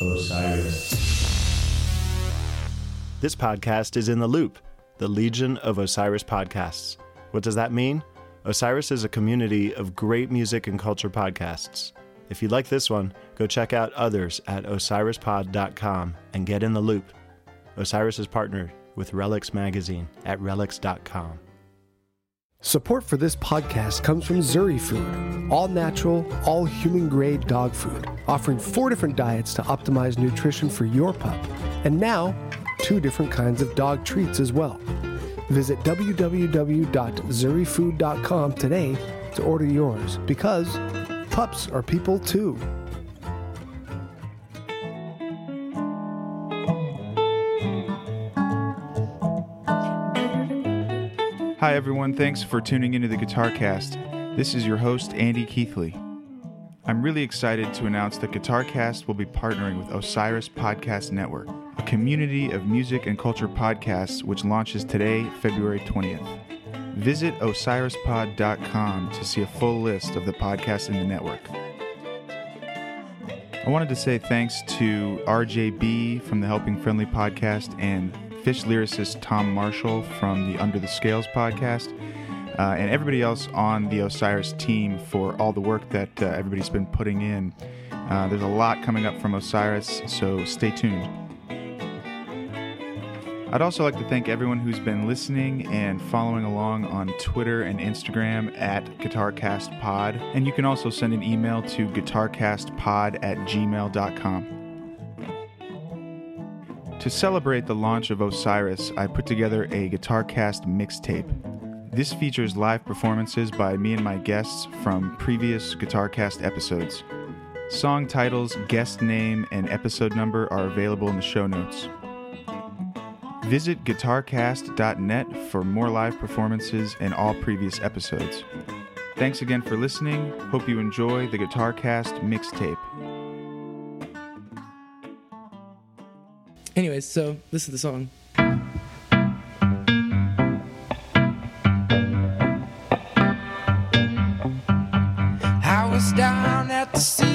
Osiris. This podcast is in the loop, the Legion of Osiris podcasts. What does that mean? Osiris is a community of great music and culture podcasts. If you like this one, go check out others at osirispod.com and get in the loop. Osiris is partnered with Relix Magazine at relix.com. Support for this podcast comes from Zuri Food, all natural, all human grade dog food, offering four different diets to optimize nutrition for your pup, and now two different kinds of dog treats as well. Visit www.zurifood.com today to order yours because pups are people too. Hi, everyone. Thanks for tuning into the Guitar Cast. This is your host, Andy Keithley. I'm really excited to announce that Guitar Cast will be partnering with Osiris Podcast Network, a community of music and culture podcasts which launches today, February 20th. Visit osirispod.com to see a full list of the podcasts in the network. I wanted to say thanks to RJB from the Helping Friendly podcast and Phish lyricist Tom Marshall from the Under the Scales podcast, uh, and everybody else on the Osiris team for all the work that uh, everybody's been putting in. Uh, there's a lot coming up from Osiris, so stay tuned. I'd also like to thank everyone who's been listening and following along on Twitter and Instagram at GuitarCastPod. And you can also send an email to guitarcastpod at gmail.com. To celebrate the launch of Osiris, I put together a GuitarCast mixtape. This features live performances by me and my guests from previous GuitarCast episodes. Song titles, guest name, and episode number are available in the show notes. Visit guitarcast.net for more live performances and all previous episodes. Thanks again for listening. Hope you enjoy the GuitarCast mixtape. Anyways, so this is the song. I was down at the sea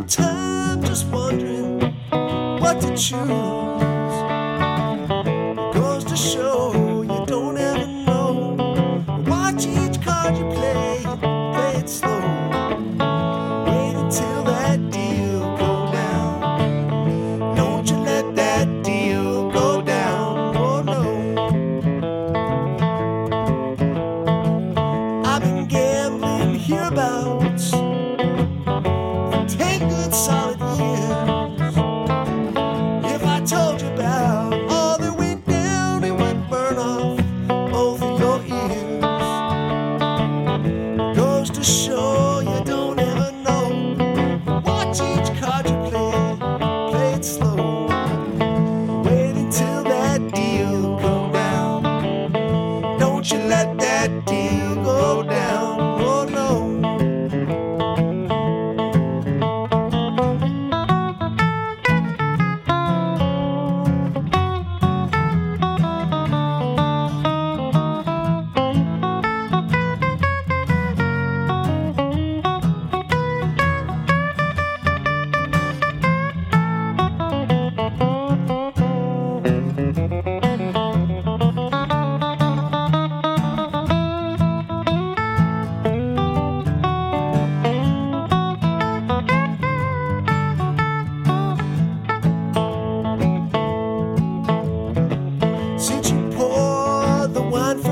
spend time just wondering what to choose. It goes to show. one.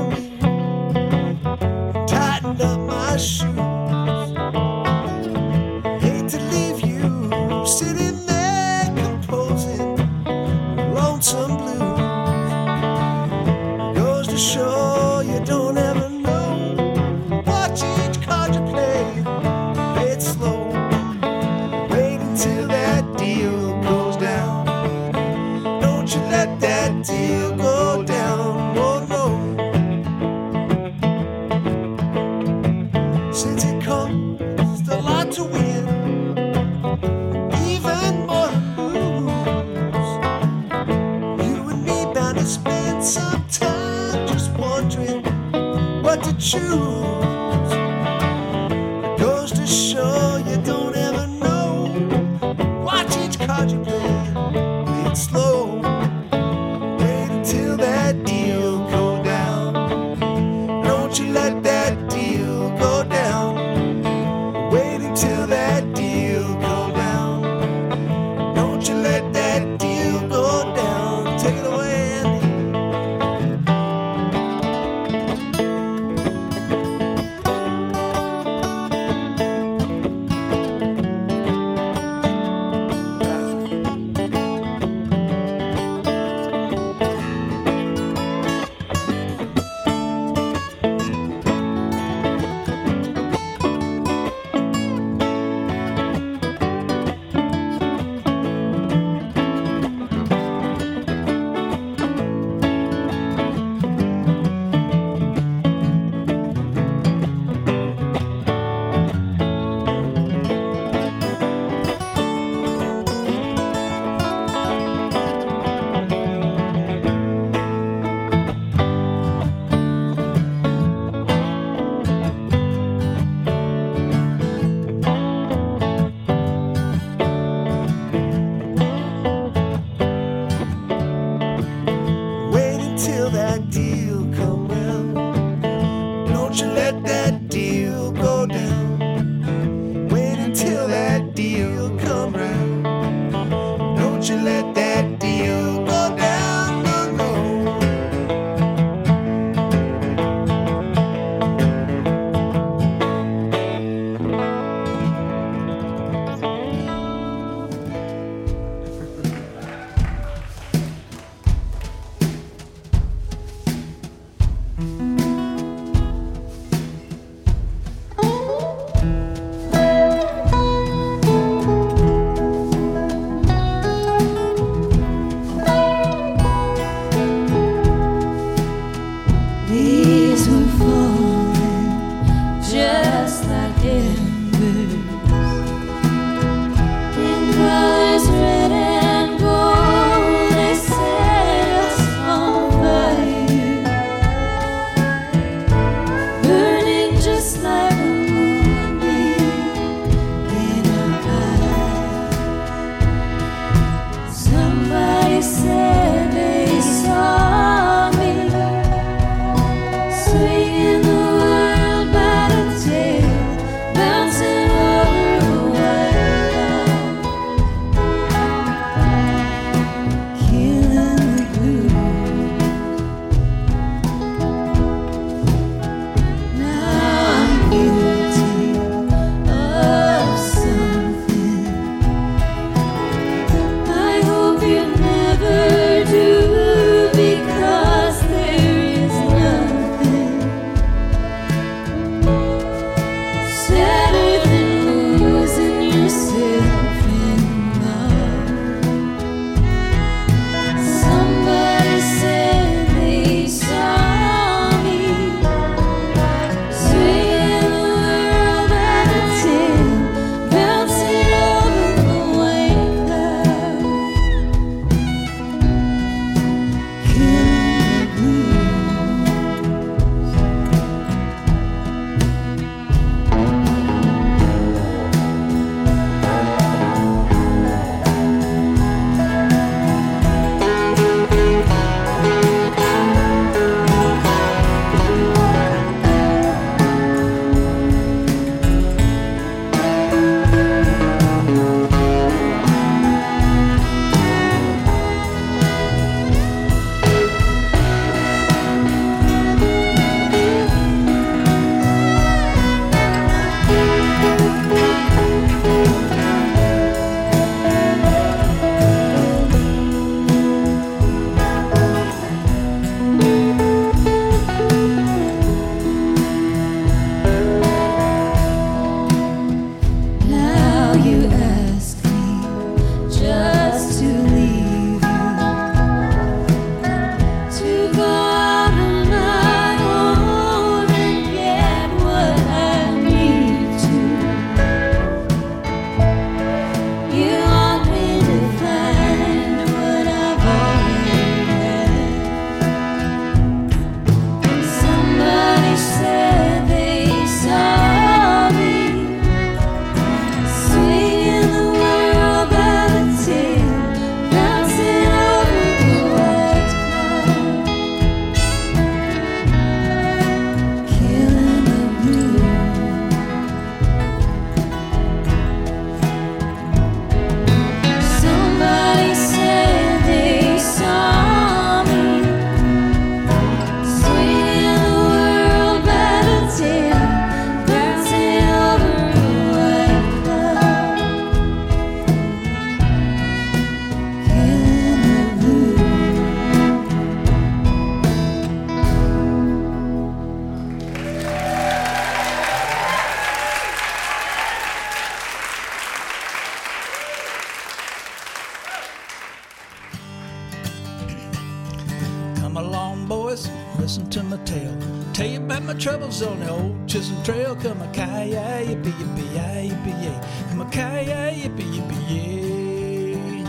troubles on the old Chisholm Trail. Come a kayak, yippee, yippee, yay, yippee, yay. Come a kayak, yippee, yippee, yay.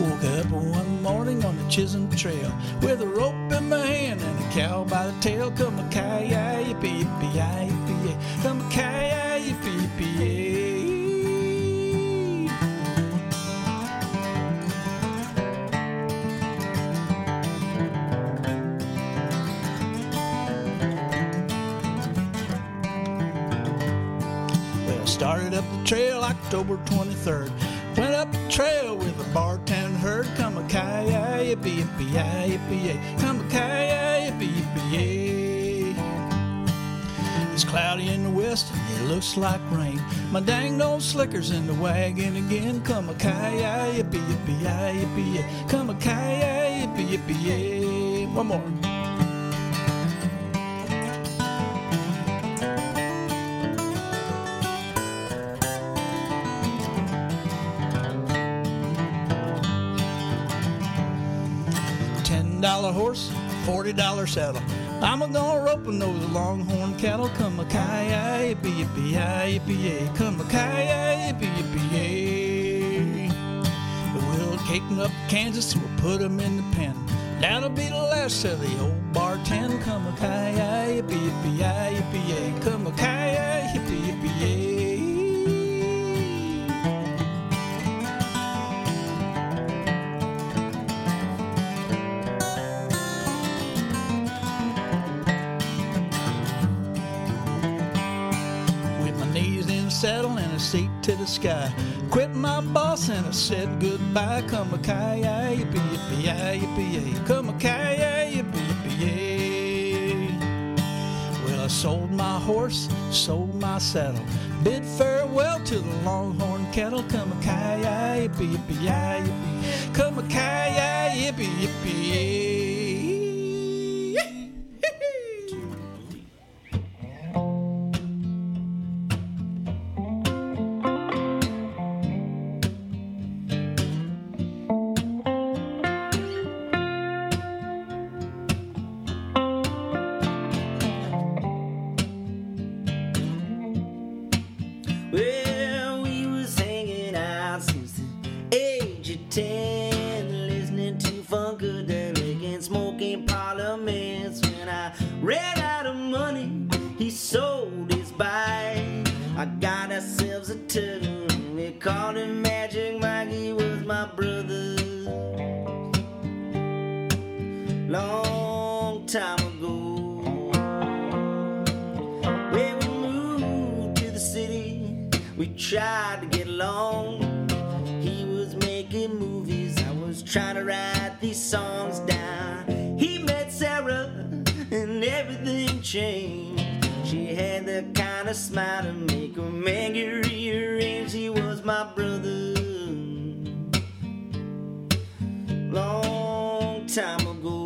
Woke up one morning on the Chisholm Trail with a rope in my hand and a cow by the tail. Come a kayak, yippee, yippee, yay, Trail October 23rd. Went up the trail with a bartown herd. Come a kayak, yippee, yippee, yippee, Come a kayak, yippee, yippee, It's cloudy in the west, and it looks like rain. My dang old slicker's in the wagon again. Come a kayak, yippee, yippee, yippee, Come a kayak, yippee, yippee, One more. Dollar saddle. I'm a gonna roping those longhorn cattle. Come a kaya, yippee yippee yippee. Come a kaya, yippee yippee. We'll take 'em up Kansas and we'll put 'em in the pen. That'll be the last of the old bar ten. Come a kaya, yippee yippee yippee. Come a kaya, yippee yippee to the sky. Quit my boss and I said goodbye. Come a kaya, yippee yippee yay, yippee. Come a kaya, yippee yippee yay. Well, I sold my horse, sold my saddle. Bid farewell to the longhorn cattle. Come a kaya, yippee yippee yay, yippee. Come a kaya, yippee yippee yay. Long time ago. When we moved to the city, we tried to get along. He was making movies, I was trying to write these songs down. He met Sarah, and everything changed. She had the kind of smile to make a man get rearranged. He was my brother. Long time ago.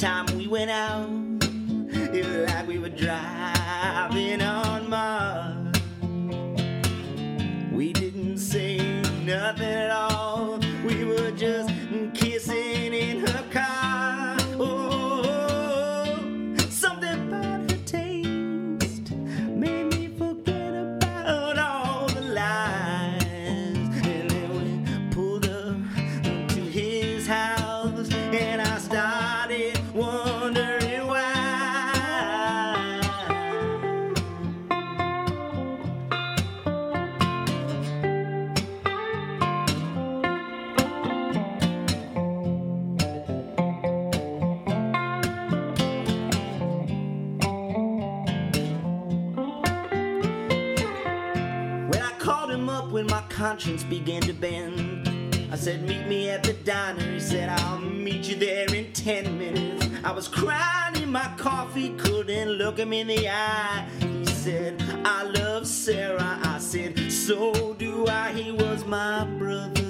Time we went out, it was like we were driving on Mars. We didn't say nothing at all. We were just kissing in her car. Oh, coffee, couldn't look him in the eye. He said, I love Sarah. I said, So do I. He was my brother.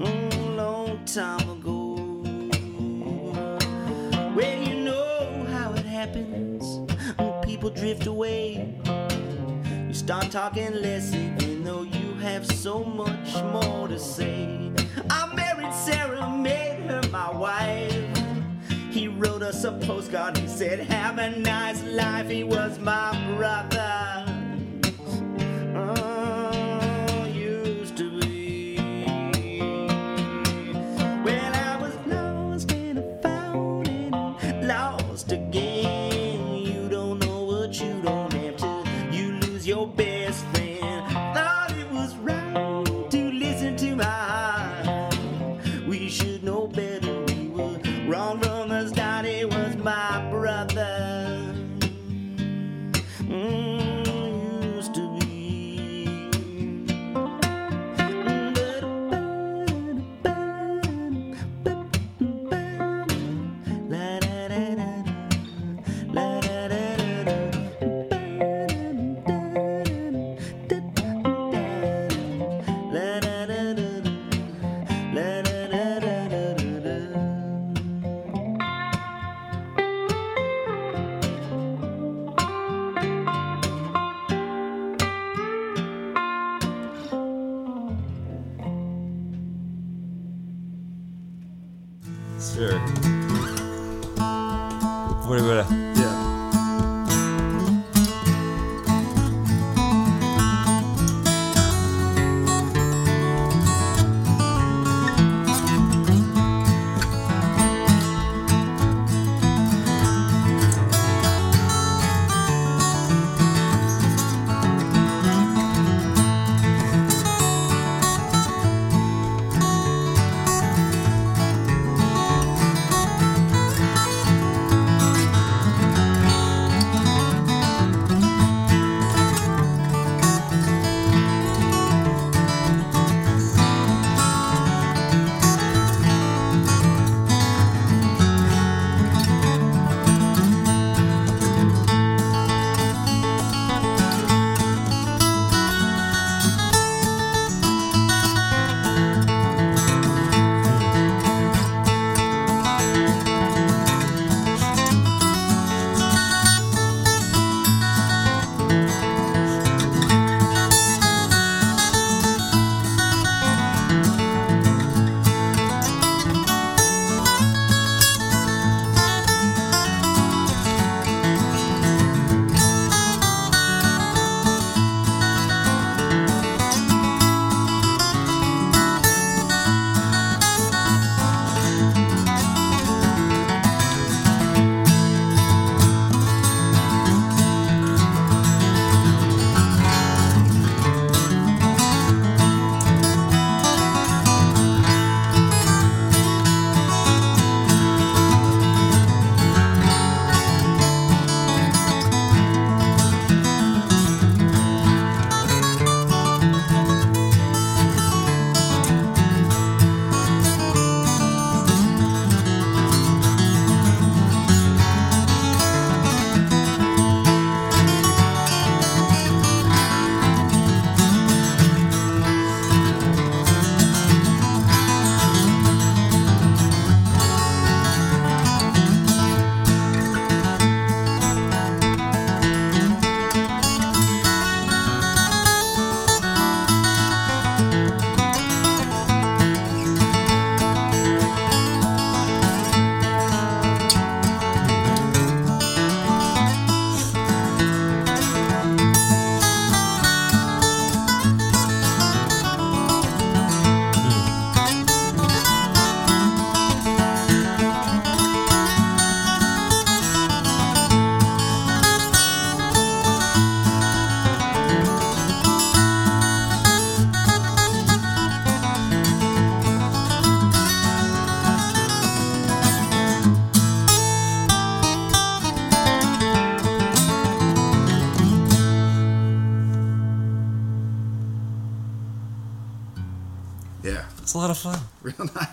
Mm, long time ago. Well, you know how it happens people drift away. You start talking less, even though you have so much more to say. I married Sarah, made her my wife. He wrote us a postcard. He said, Have a nice life. He was my brother.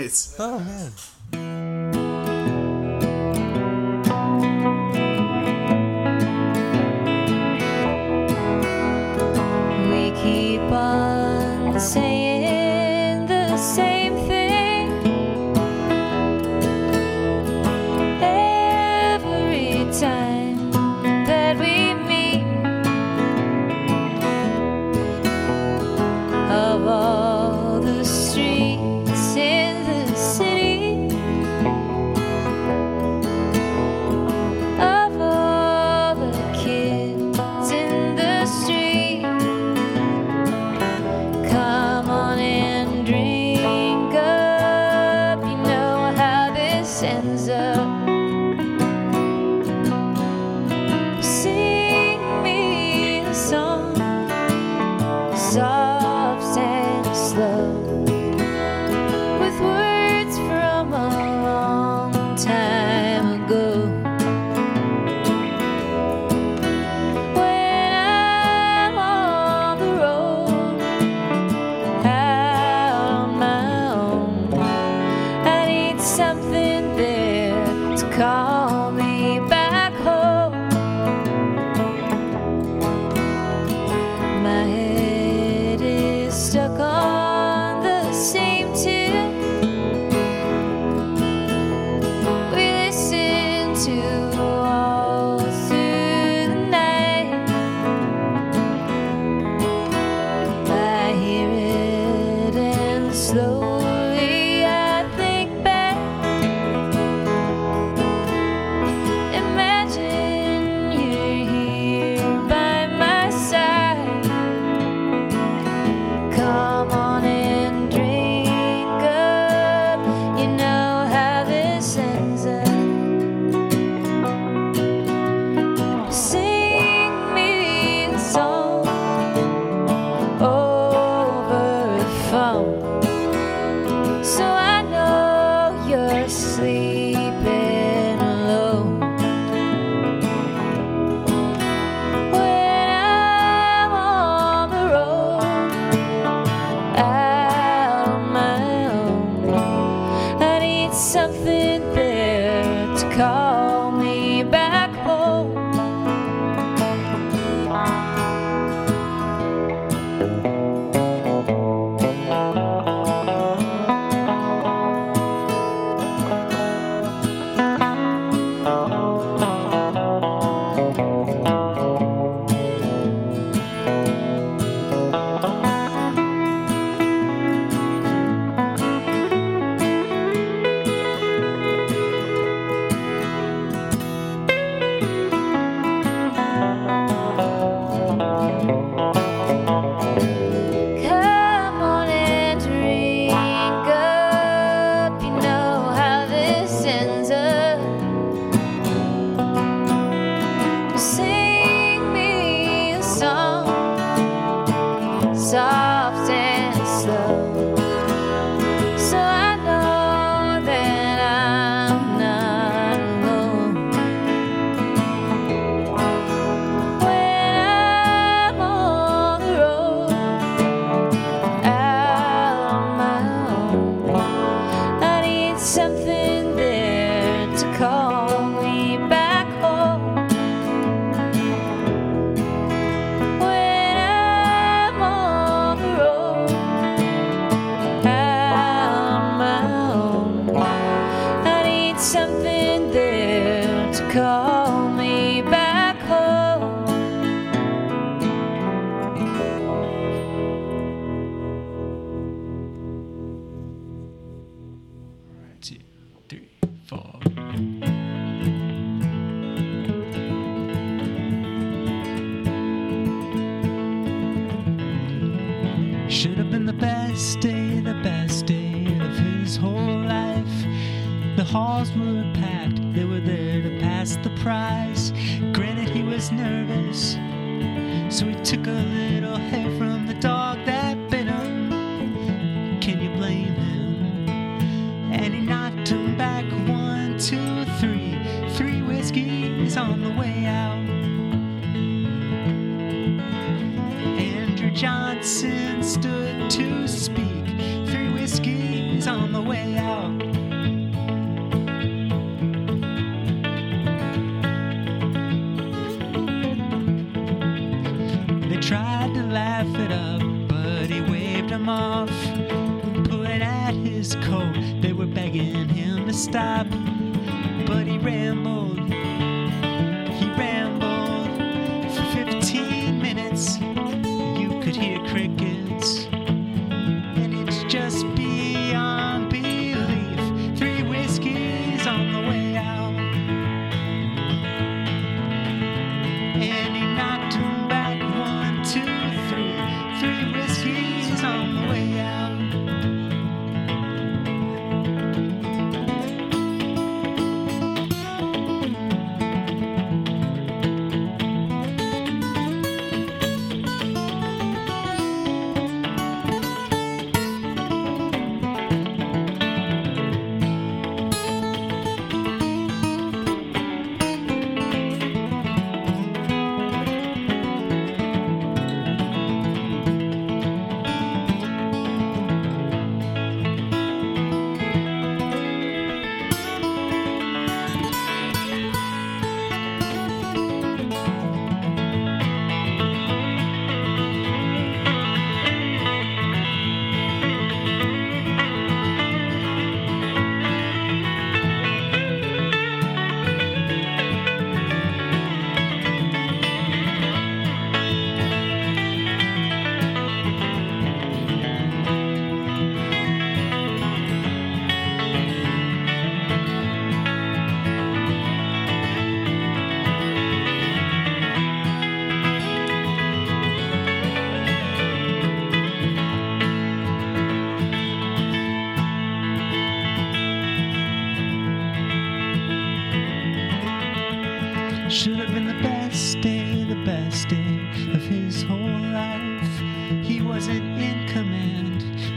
guys. Oh man.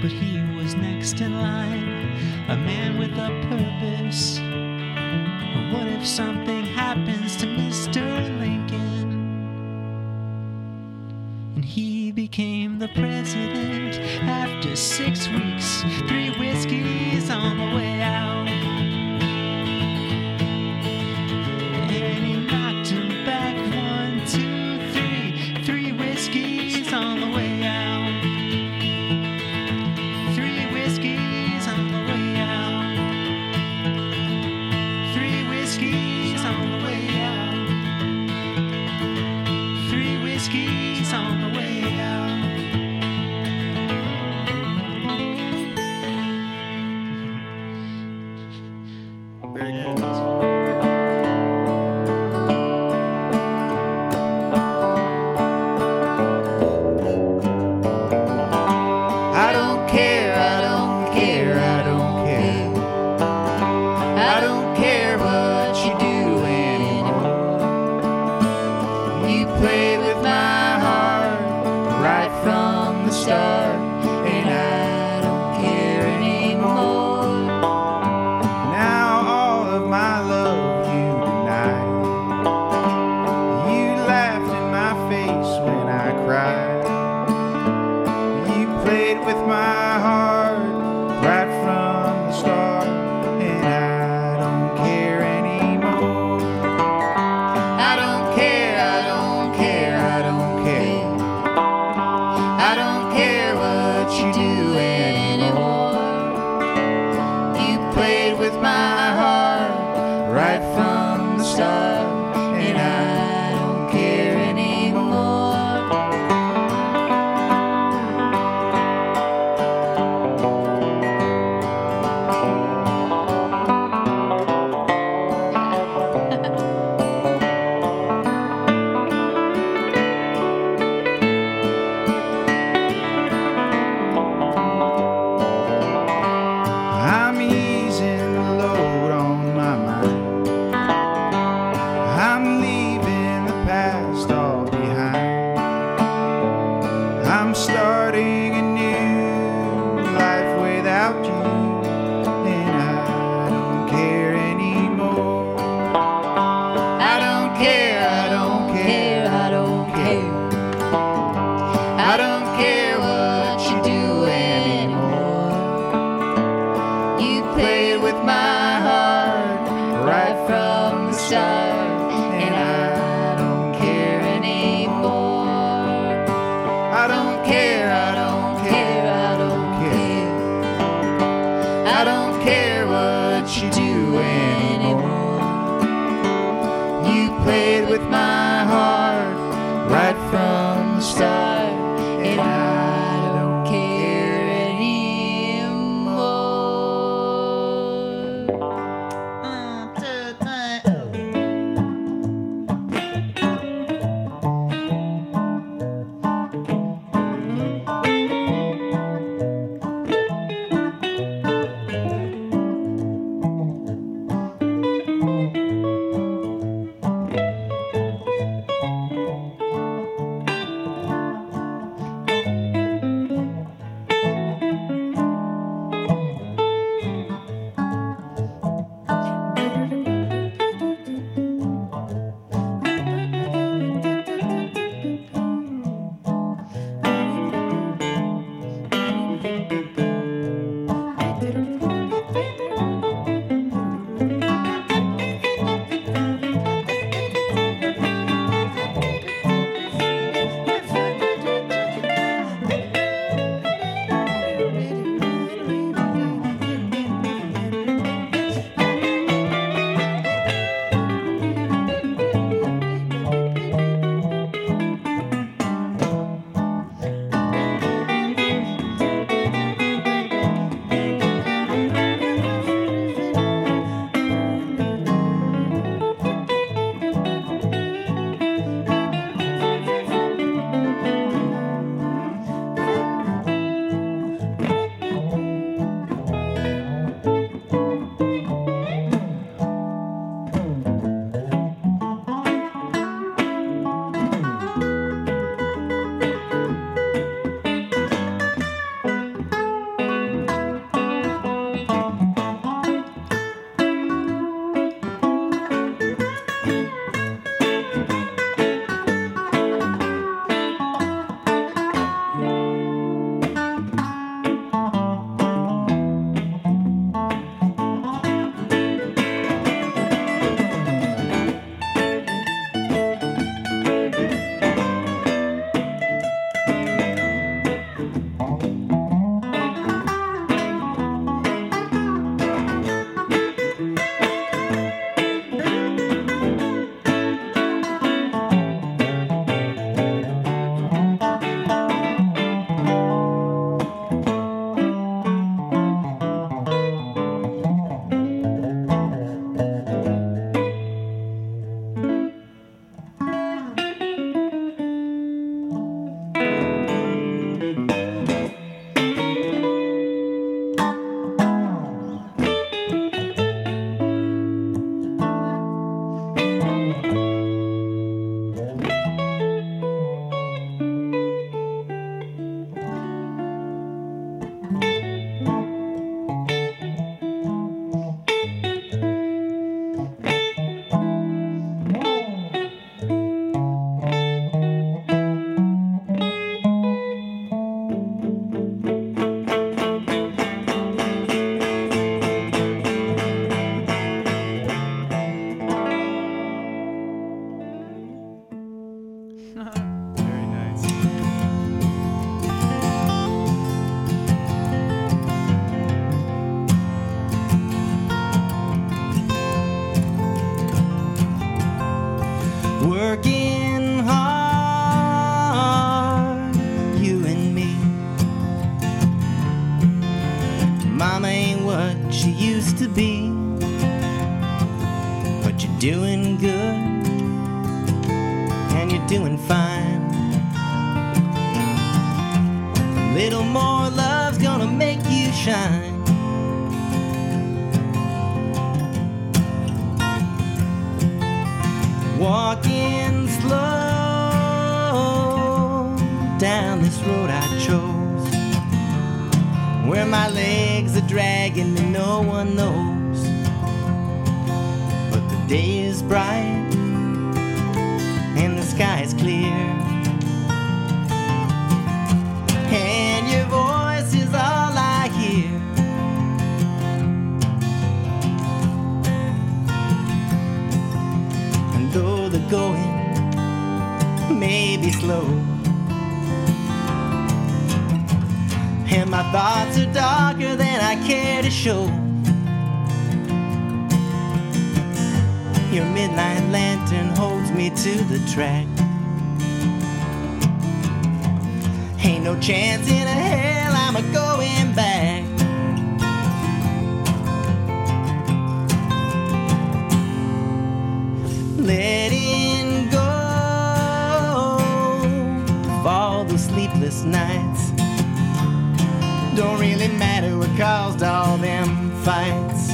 but he was next in line, a man with a purpose. What if something happens to Mr. Lincoln? And he became the president after six weeks, three whiskeys on the way out. Your midnight lantern holds me to the track. Ain't no chance in hell I'm a going back. Letting go of all the sleepless nights. Don't really matter what caused all them fights.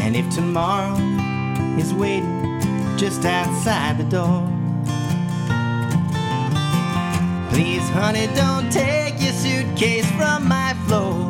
And if tomorrow is waiting just outside the door. Please, honey, don't take your suitcase from my floor.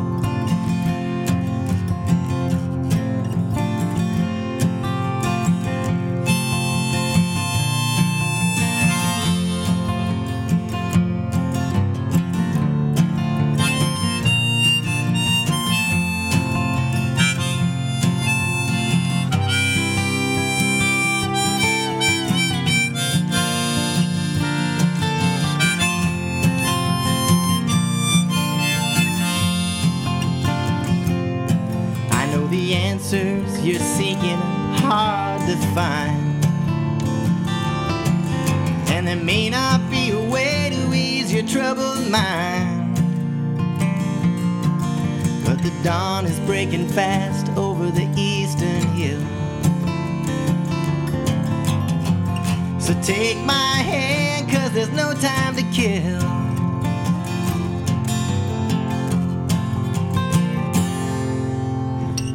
hill.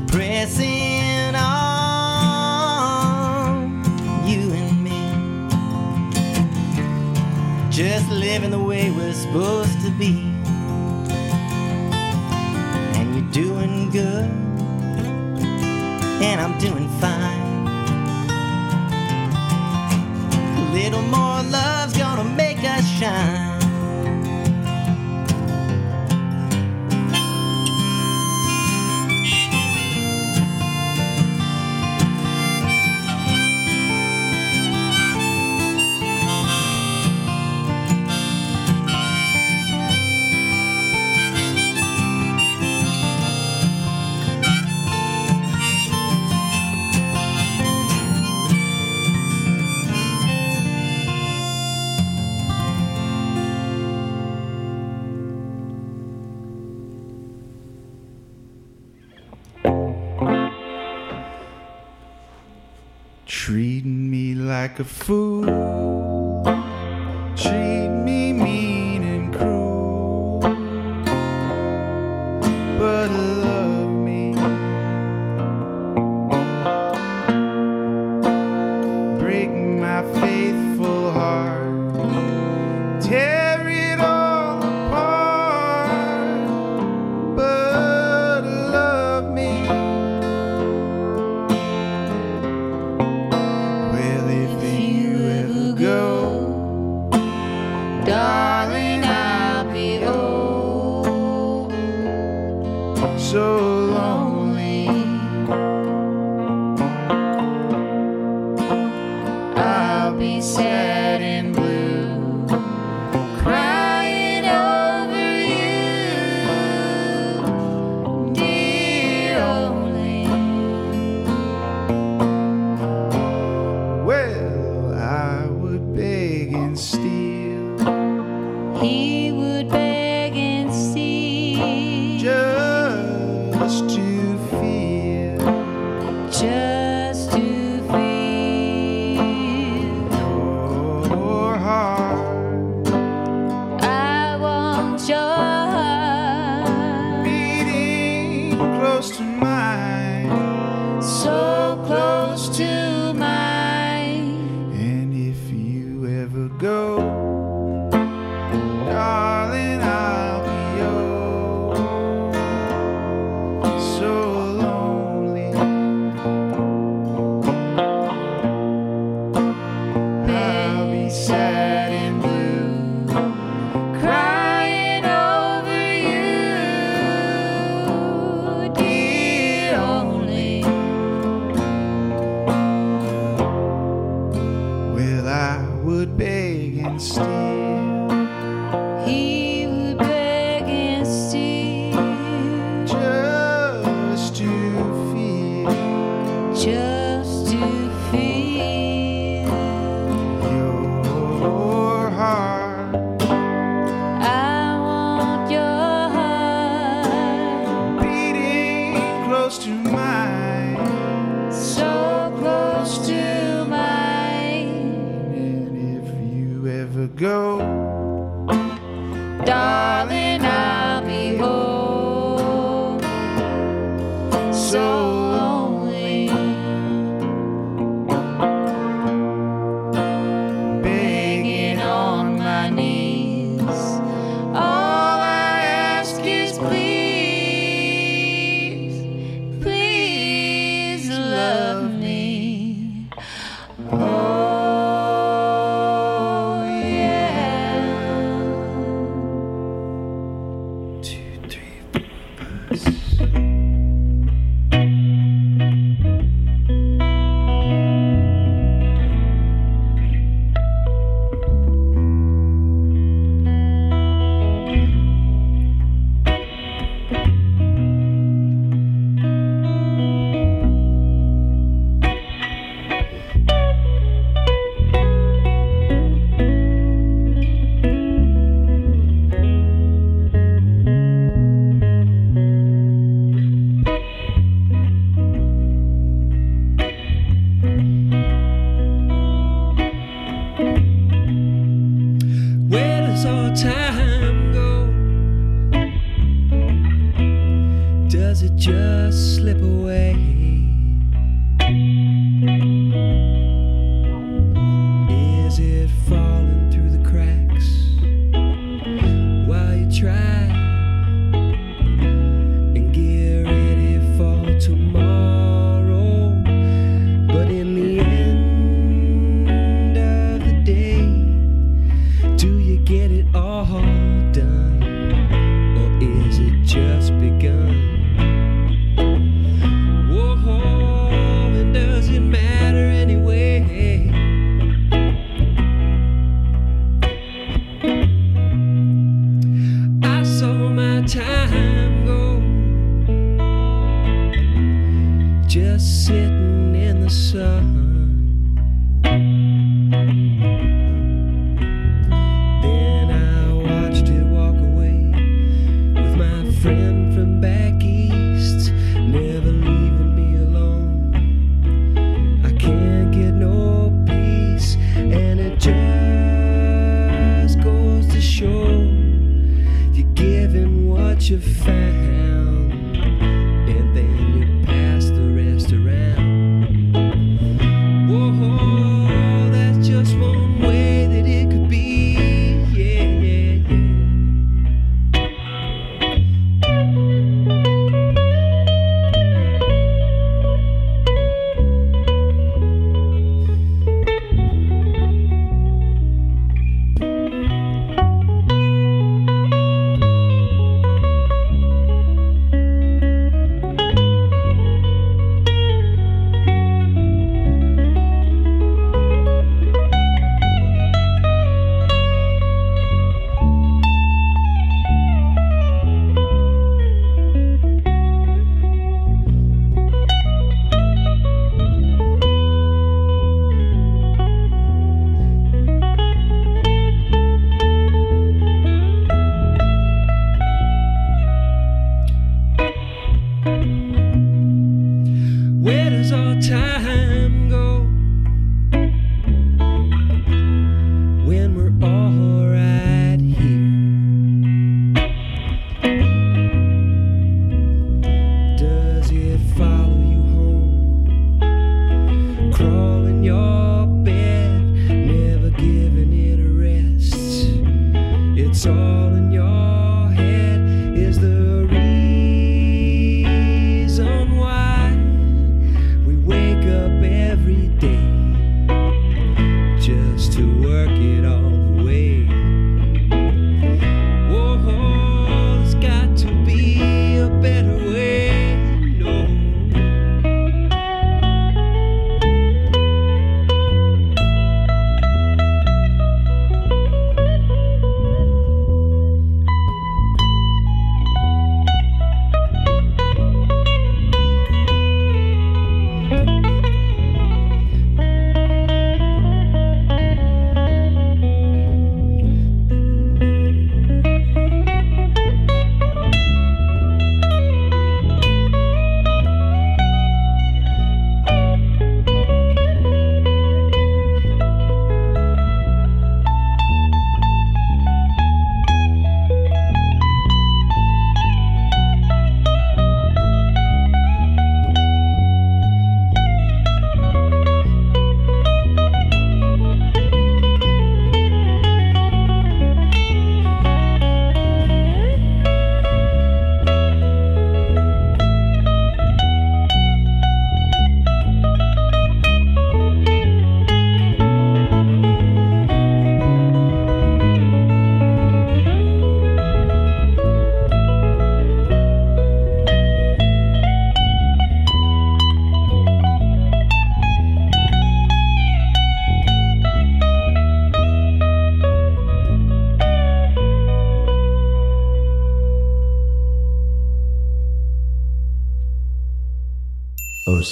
Pressing on, you and me. Just living the way we're supposed to be. And you're doing good, and I'm doing fine. more love's gonna make us shine. food.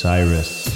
Osiris.